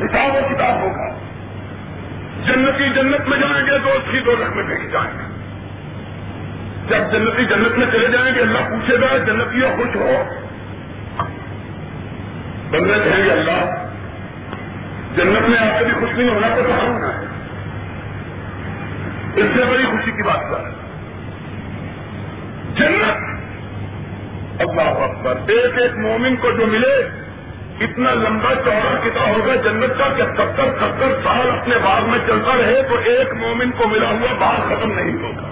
کتاب و کتاب ہوگا۔ جنتی جنت میں جائیں گے تو اس کی دو میں پھینک جائیں گے جب جنتی جنت میں چلے جائیں گے، اللہ پوچھے گا جنتی خوش ہو۔ بندے کہیں گے، اللہ، جنت میں آ کے بھی خوش نہیں ہونا تو کہاں ہونا ہے اس سے بڑی خوشی کی بات کر جنت، اللہ اکبر، ایک ایک مومن کو جو ملے اتنا لمبا چوڑا کتاب ہوگا جنت کا کہ ستر ستر سال اپنے باغ میں چلتا رہے تو ایک مومن کو ملا ہوا باغ ختم نہیں ہوگا۔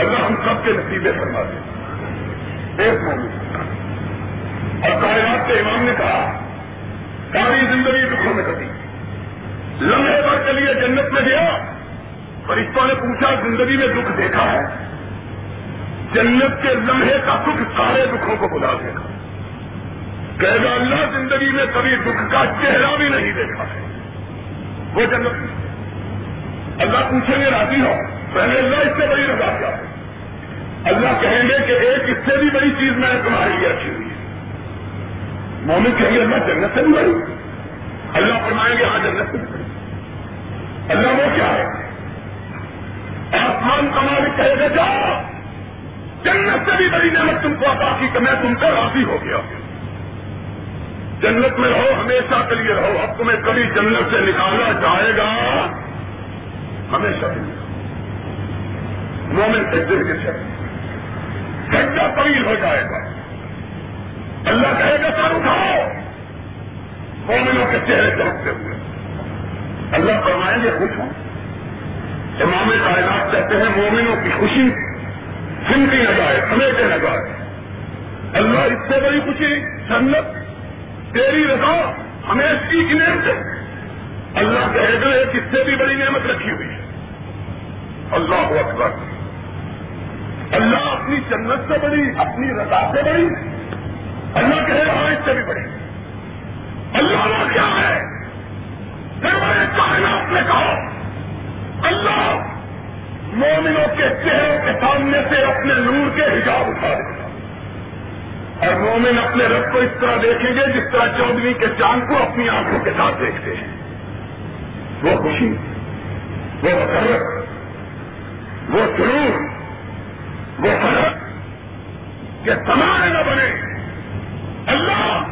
اللہ ہم سب کے نتیجے فرما دیں ایک مومن۔ اور کائنات کے امام نے کہا، ساری زندگی دکھوں میں کبھی لمحے بھر کے لیے جنت میں گیا۔ فرشتوں نے پوچھا، زندگی میں دکھ دیکھا ہے؟ جنت کے لمحے کا دکھ سارے دکھوں کو بلا دے گا۔ کہے گا، اللہ زندگی میں کبھی دکھ کا چہرہ بھی نہیں دیکھا ہے۔ وہ جنت اللہ پوچھیں گے، راضی ہو؟ پہلے اللہ اس سے بڑی رضا کیا؟ اللہ کہیں گے کہ ایک اس سے بھی بڑی چیز میں نے تمہاری لیے رکھی ہوئی ہے۔ مومن کہیں گے، اللہ جنت سے بھی بڑی۔ اللہ فرمائیں گے ہاں جنت سے بھی بڑی۔ اللہ وہ کیا ہے؟ آسمان کا مالک کہے گا، جاؤ، جنت سے بھی بڑی نعمت تم کو عطا کی کہ میں تم کو راضی ہو گیا جنت میں رہو، ہمیشہ کے لیے رہو۔ اب تمہیں کبھی جنت سے نکالا جائے گا، ہمیشہ کے لیے۔ مومن سجدے کے چلے سجدہ طویل ہو جائے گا۔ اللہ کہے گا، سر اٹھاؤ۔ مومنوں کے چہرے چمکتے ہوئے۔ اللہ فرمائیں گے، خوش ہوں۔ امام کائنات کہتے ہیں، مومنوں کی خوشی سنتی نہ جائے، سمیٹے نہ جائے۔ اللہ اس سے بڑی خوشی، جنت تیری رضا ہمیں اس کی نعمت اللہ کہے گا ایک اس سے بھی بڑی نعمت رکھی ہوئی ہے۔ اللہ اکبر۔ اللہ اپنی جنت سے بڑی، اپنی رضا سے بڑی۔ اللہ کہے رہا اس سے بھی بڑی۔ اللہ وہ کیا ہے؟ میں کائنات نے کہا، اللہ مومنوں کے چہروں کے سامنے سے اپنے نور کے حجاب اٹھا دے۔ اور مومن اپنے رب کو اس طرح دیکھیں گے جس طرح چودھری کے چاند کو اپنی آنکھوں کے ساتھ دیکھتے ہیں۔ وہ خوشی، وہ مسرت وہ سرور وہ فرق کہ سمانے نہ بنے۔ اللہ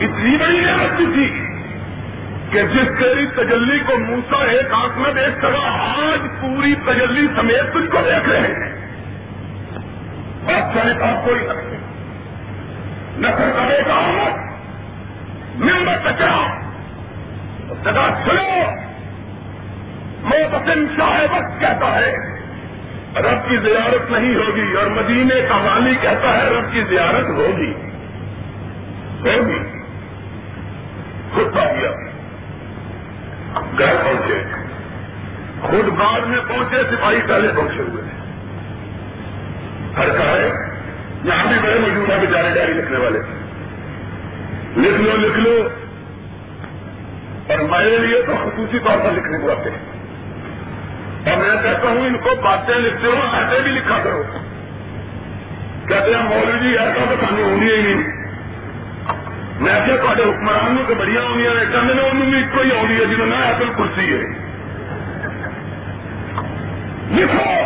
اتنی بڑی نعمت بھی تھی کہ جس تیری تجلی کو موسا ایک آنکھ میں دیکھ سکا آج پوری تجلی سمیت تجھ کو دیکھ رہے ہیں۔ بادشاہ نے کہا کوئی سکتے نسل کا بیٹا ممبر کچرا جگہ سنو محسن شاہ وقت کہتا ہے، رب کی زیارت نہیں ہوگی اور مدینے کا والی کہتا ہے، رب کی زیارت ہوگی۔ ہوگی۔ خود پا گیا گھر پہنچے۔ خود بعد میں پہنچے، سپاہی پہلے پہنچے ہوئے۔ ہر کا ہے یہاں بھی بڑے بیچارے ڈائری لکھنے والے۔ لکھ لو لکھ لو اور میرے لیے تو خصوصی طور پر لکھنے کو آتے ہیں۔ اور میں کہتا ہوں، ان کو باتیں لکھتے ہو ایسے بھی لکھا کرو۔ کہتے ہیں، مولوی جی ایسا تو سانو ہونی ہی نہیں۔ میں کیا تے حکمران تو بڑی ہونی نے کہتے ہیں انہوں نے ایک ہی آنی ہے جنہوں نے ایپل کرسی ہے۔ لکھو۔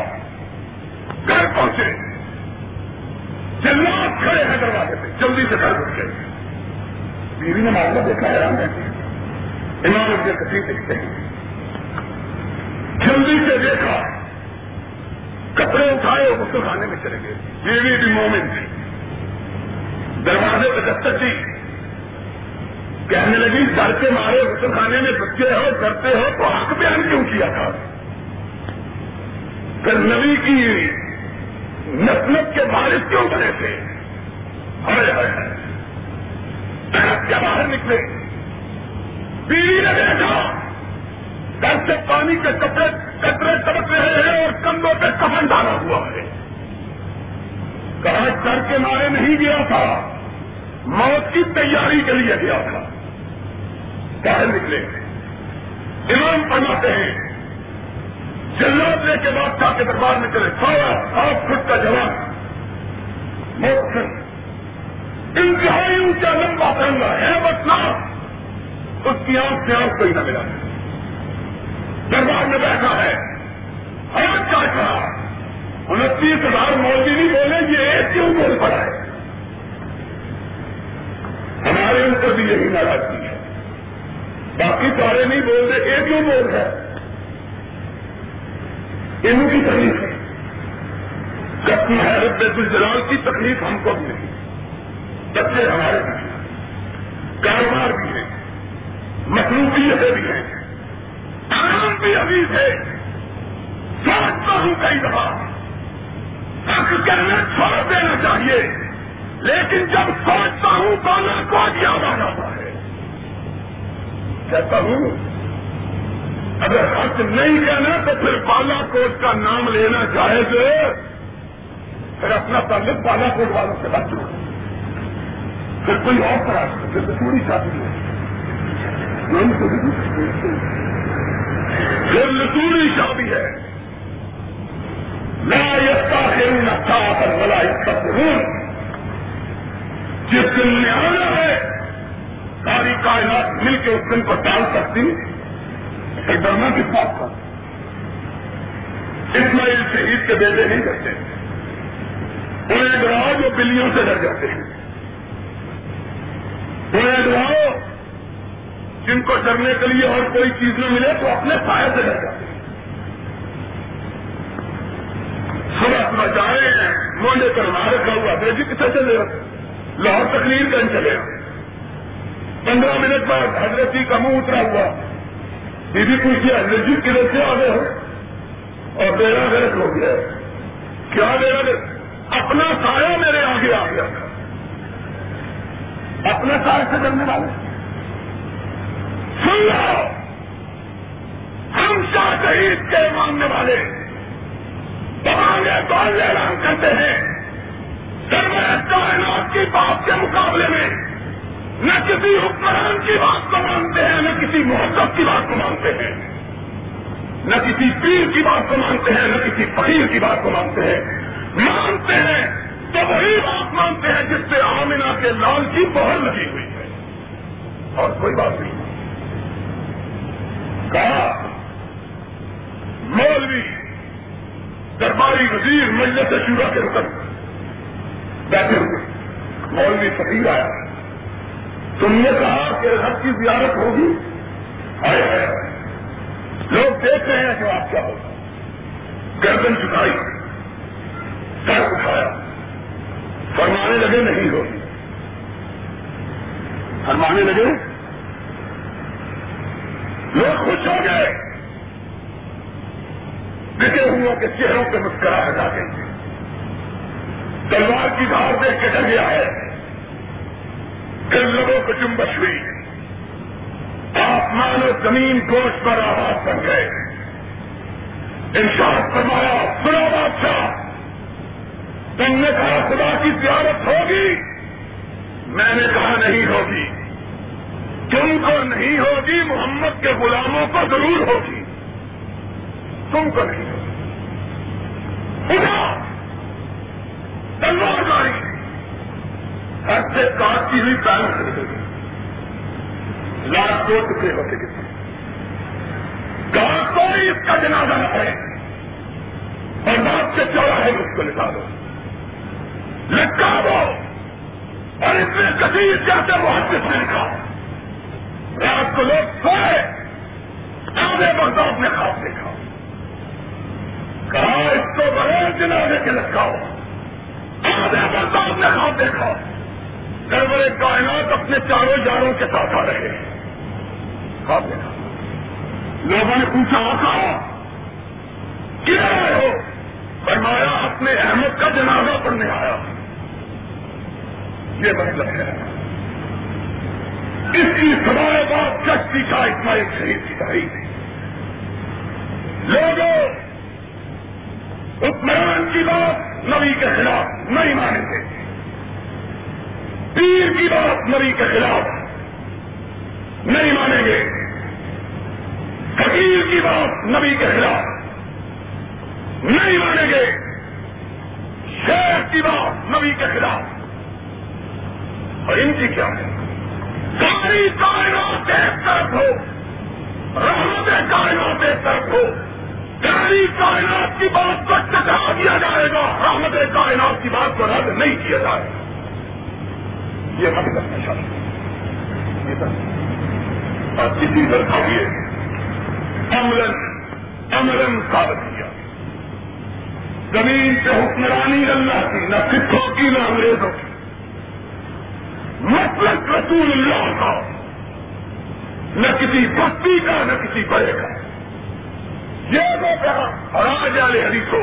گھر پہنچے۔ چلنا کھڑے ہیں دروازے پہ، جلدی سے گھر پہنچے بیوی نے معاملہ دیکھا ہے رام امام ابن کثیر لکھتے ہیں۔ جلدی سے دیکھا۔ کپڑے اٹھائے غسل خانے میں چلے گئے۔ بیوی بھی مومن تھی۔ دروازے پہ دستک دی۔ کہنے لگی گھر کے مارے غسل خانے میں بچے ہو کرتے ہو، تو حق بیان کیوں کیا تھا؟ پھر نبی کی نسمت کے بارش کیوں بنے تھے ہائے ہائے کیا باہر نکلے۔ بیوی نے دیکھا۔ گھر سے پانی کے کپڑے کپڑے ٹپک رہے ہیں اور کندھوں پہ کفن ڈالا ہوا ہے۔ کہا ڈر کے مارے نہیں گیا تھا۔ موت کی تیاری کے لیے گیا تھا۔ باہر نکلے۔ امام فرماتے ہیں لے کے بعد کے دربار میں چلے۔ سارا سات فٹ کا جوان۔ موت انتہائی اونچا لمبا ترنگا ہے بس اس کی آنکھ سے آنکھ کوئی نہ ملا۔ دربار میں بیٹھا ہے۔ ہر کیا انتیس ہزار مولوی نہیں بولے، یہ ایک کیوں بول پڑا ہے؟ ہمارے اوپر بھی یہی ناراضگی ہے۔ باقی سارے نہیں بول رہے ایک کیوں بول رہا ہے ان کی تکلیف ہے۔ کتنی حیرت بیت الجلال کی تکلیف ہم کو نہیں بچے ہمارے بھی ہیں۔ کاروبار بھی ہے مصروفیتیں بھی ہیں۔ آرام بھی ابھی تھے سوچتا ہوں کئی دفعہ۔ حق کرنا چھوڑ دینا چاہیے۔ لیکن جب سوچتا ہوں تو نہ کو یاد آ جاتا ہے کہتا ہوں اگر حق نہیں کہنا تو پھر بالا کوٹ کا نام لینا جائز پھر اپنا تعلق بالا کوٹ والوں سے بچ پھر کوئی اور طرح پھر تو پوری شادی ہے پھر لسوری شادی ہے۔ نہ یستا نہ تھا بلا اس جس دن میں آنا ہے، ساری کائنات مل کے اس دن کو ڈال سکتی۔ پھر ڈرنا کس بات کا اسماعیل شہید کے بیٹے نہیں کرتے انہیں ڈراؤ جو بلیوں سے ڈر جاتے ہیں۔ انہیں ڈراؤ جن کو ڈرنے کے لیے اور کوئی چیز نہ ملے تو اپنے سائے سے ڈر جاتے ہیں۔ صبح صبح جائے، مونڈے کر مار رکھا ہوا، بیٹی کتنے چلے گا لاہور تقریر کرنے چلے گا پندرہ منٹ بعد حضرت جی کا منہ اترا ہوا۔ بی بی پوچھی جی حضرت کدھر سے آگے ہو؟ اور میرا غلط ہو گیا۔ کیا میرا غلط؟ اپنا سایہ میرے آگے آ گیا۔ اپنا سایہ سے ڈرنے والے۔ سن لو! ہم شاہ شہید کے ماننے والے۔ کون اعلان کرتے ہیں۔ سرمایہ کائنات کی بات کے مقابلے میں۔ نہ کسی حکمران کی بات کو مانتے ہیں، نہ کسی محبت کی بات کو مانتے ہیں۔ نہ کسی پیر کی بات کو مانتے ہیں، نہ کسی فقیر کی بات کو مانتے ہیں۔ مانتے ہیں، تو وہی بات مانتے ہیں جس سے آمنا کے لال کی بہر لگی ہوئی ہے۔ اور کوئی بات نہیں۔ کہا، مولوی، درباری وزیر مجلس شورا کے رکن بیٹھے ہوئے۔ مولوی فقیر آیا۔ تم نے کہا کہ رب کی زیارت ہوگی؟ آئے لوگ دیکھ رہے ہیں کہ آپ کیا ہوگا گردن چکائی سر اٹھایا۔ فرمانے لگے نہیں ہوگی۔ فرمانے لگے؟ لوگ خوش ہو گئے۔ بکے ہوا کے چہروں پہ مسکراہٹ ہٹا گئی تلوار کی دھار دیکھ کے ڈر گیا ہے۔ پھر لوگوں کو چمبش ہوئی آسمان و زمین گوشت پر آواز بن گئے انشاء فرمایا سنا بادشاہ، تم نے کہا خدا کی زیارت ہوگی، میں نے کہا نہیں ہوگی۔ تم کو نہیں ہوگی، محمد کے غلاموں کو ضرور ہوگی۔ تم کو نہیں خدا، تلوار ماری ہر سے کاٹتی ہوئی پیر کر لاکھ دو ٹکڑے ہوتے کتنے کہاں کوئی اس کا جنازہ نہ پڑے؟ اور بات سے چوڑا ہے اس کو نکالو لٹکا دو۔ اور اس میں کثیر جاتے بہت کس نے لکھا۔ رات کو لوگ سوئے۔ آدھے برداشت نے خواب دیکھا۔ کہا، اس کو بغیر جنازے کے لٹکاؤ۔ آدھے برداشت نے خواب دیکھا۔ گڑبڑے کائنات اپنے چاروں جاروں کے ساتھ آ رہے ہیں۔ خواب دیکھا۔ لوگوں نے پوچھا آقا کیا آئے ہو؟ فرمایا، اپنے احمد کا جنازہ پڑھنے آیا یہ مطلب ہے۔ اس کی سوائے بات چشتی کا اتنا ایک شہید کی تاریخ لوگوں، حکمران کی بات نبی کے خلاف نہیں مانیں گے پیر کی بات نبی کے خلاف نہیں مانیں گے۔ فقیر کی بات نبی کے خلاف نہیں مانیں گے۔ شیخ کی بات نبی کے خلاف۔ اور ان کی کیا ہے؟ ساری کائنات ایک طرف ہو، رحمت کائنات ایک طرف ہو۔ ساری کائنات کی بات کو ٹکرا دیا جائے گا، رحمت کائنات کی بات کو رد نہیں کیا جائے گا۔ یہ ہم کرنا چاہتے اور کسی طرح یہ امرن امرن ثابت کیا۔ زمین سے حکمرانی اللہ کی، نہ سکھوں کی، نہ انگریزوں کی۔ مطلب رسول اللہ کا۔ نہ کسی بستی کا، نہ کسی بڑے کا۔ یہ تو کہا، اور آج والے حدیث ہو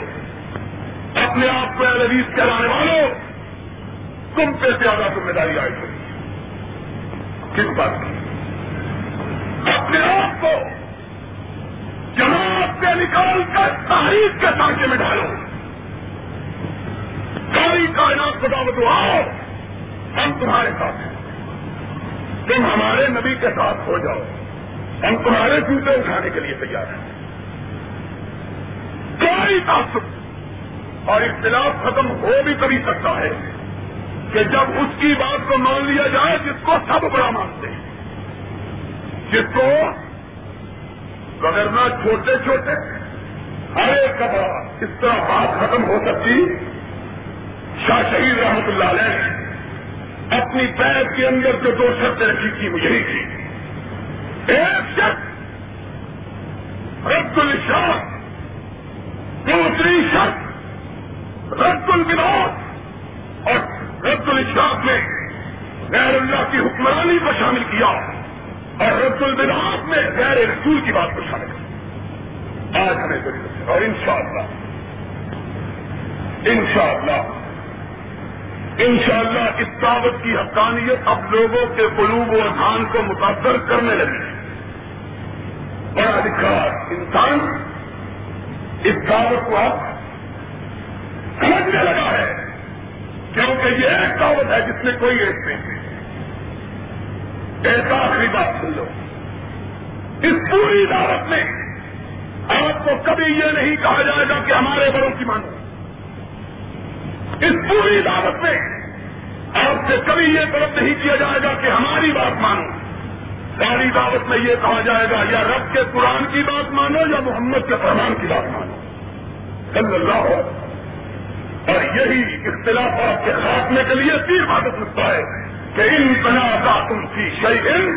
اپنے آپ کو حدیث کہلانے والوں تم پہ زیادہ ذمہ داری آئی ہوئی کس بات۔ کی اپنے آپ کو جماعت سے نکال کر تاریخ کے سانچے میں ڈالو ساری کائنات کو دعوت آؤ، ہم تمہارے ساتھ ہیں۔ تم ہمارے نبی کے ساتھ ہو جاؤ۔ ہم تمہارے جوتے اٹھانے کے لیے تیار ہیں۔ کوئی تعصب اور اختلاف ختم ہو بھی کبھی سکتا ہے۔ کہ جب اس کی بات کو مان لیا جائے، جس کو سب بڑا مانتے ہیں۔ جس کو گگرنا چھوٹے چھوٹے ہر ایک کا بڑا اس طرح بات ختم ہو سکتی۔ شاہ شہید رحمت اللہ علیہ نے اپنی پیر کے اندر جو دو شرطیں رکھی تھی وہ یہی تھی ایک شرط رد الشاہ دوسری شرط رد البناد اور رد الشاخ میں غیر اللہ کی حکمرانی کو شامل کیا اور رد البناد میں غیر رسول کی بات کو شامل کیا۔ آج ہمیں ضرورت ہے اور انشاءاللہ انشاءاللہ انشاءاللہ اس دعوت کی حقانیت اب لوگوں کے قلوب و اذہان کو متاثر کرنے لگی۔ بڑا لکھا انسان، اس دعوت کو اب سمجھنے لگا ہے۔ کیونکہ یہ ایک دعوت ہے جس میں کوئی ایک نہیں ہے۔ ایک آخری بات سن لو اس پوری دعوت میں آپ کو کبھی یہ نہیں کہا جائے گا کہ ہمارے بڑوں کی مانو۔ اس پوری دعوت میں آپ سے کبھی یہ طلب نہیں کیا جائے گا کہ ہماری بات مانو۔ ساری دعوت میں یہ کہا جائے گا، یا رب کے قرآن کی بات مانو یا محمد کے فرمان کی بات مانو۔ صلی اللہ ہو اور یہی اختلافات کے خاتمے کے لیے تیر بات رکھتا ہے کہ ان بنا کا تم کی شہید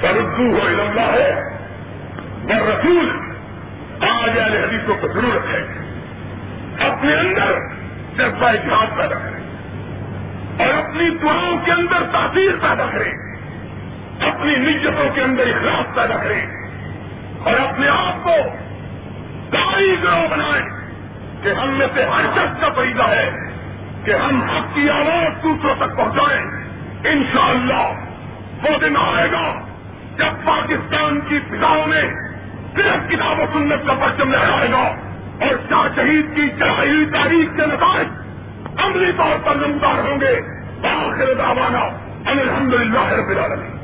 سردو ہو اللہ ہے وہ رسول آج والے حدیثوں کو ضرورت ہے اپنے اندر جذبہ اجلاس پیدا کریں اور اپنی دعاؤں کے اندر تاثیر پیدا کریں اپنی نیتوں کے اندر اخلاق پیدا کریں اور اپنے آپ کو داری گروہ بنائیں کہ ہم میں سے ہر شخص کا فریضہ ہے کہ ہم حق کی آواز دوسروں تک پہنچائیں۔ انشاءاللہ وہ دن آئے گا جب پاکستان کی فضاؤں میں صرف کتاب و سنت کا پرچم لہرائے گا اور شاہ شہید کی چڑھائی ہوئی تاریخ کے نتائج عملی طور پر نمودار ہوں گے۔ باخر دعوانا الحمد للہ رب العالمین۔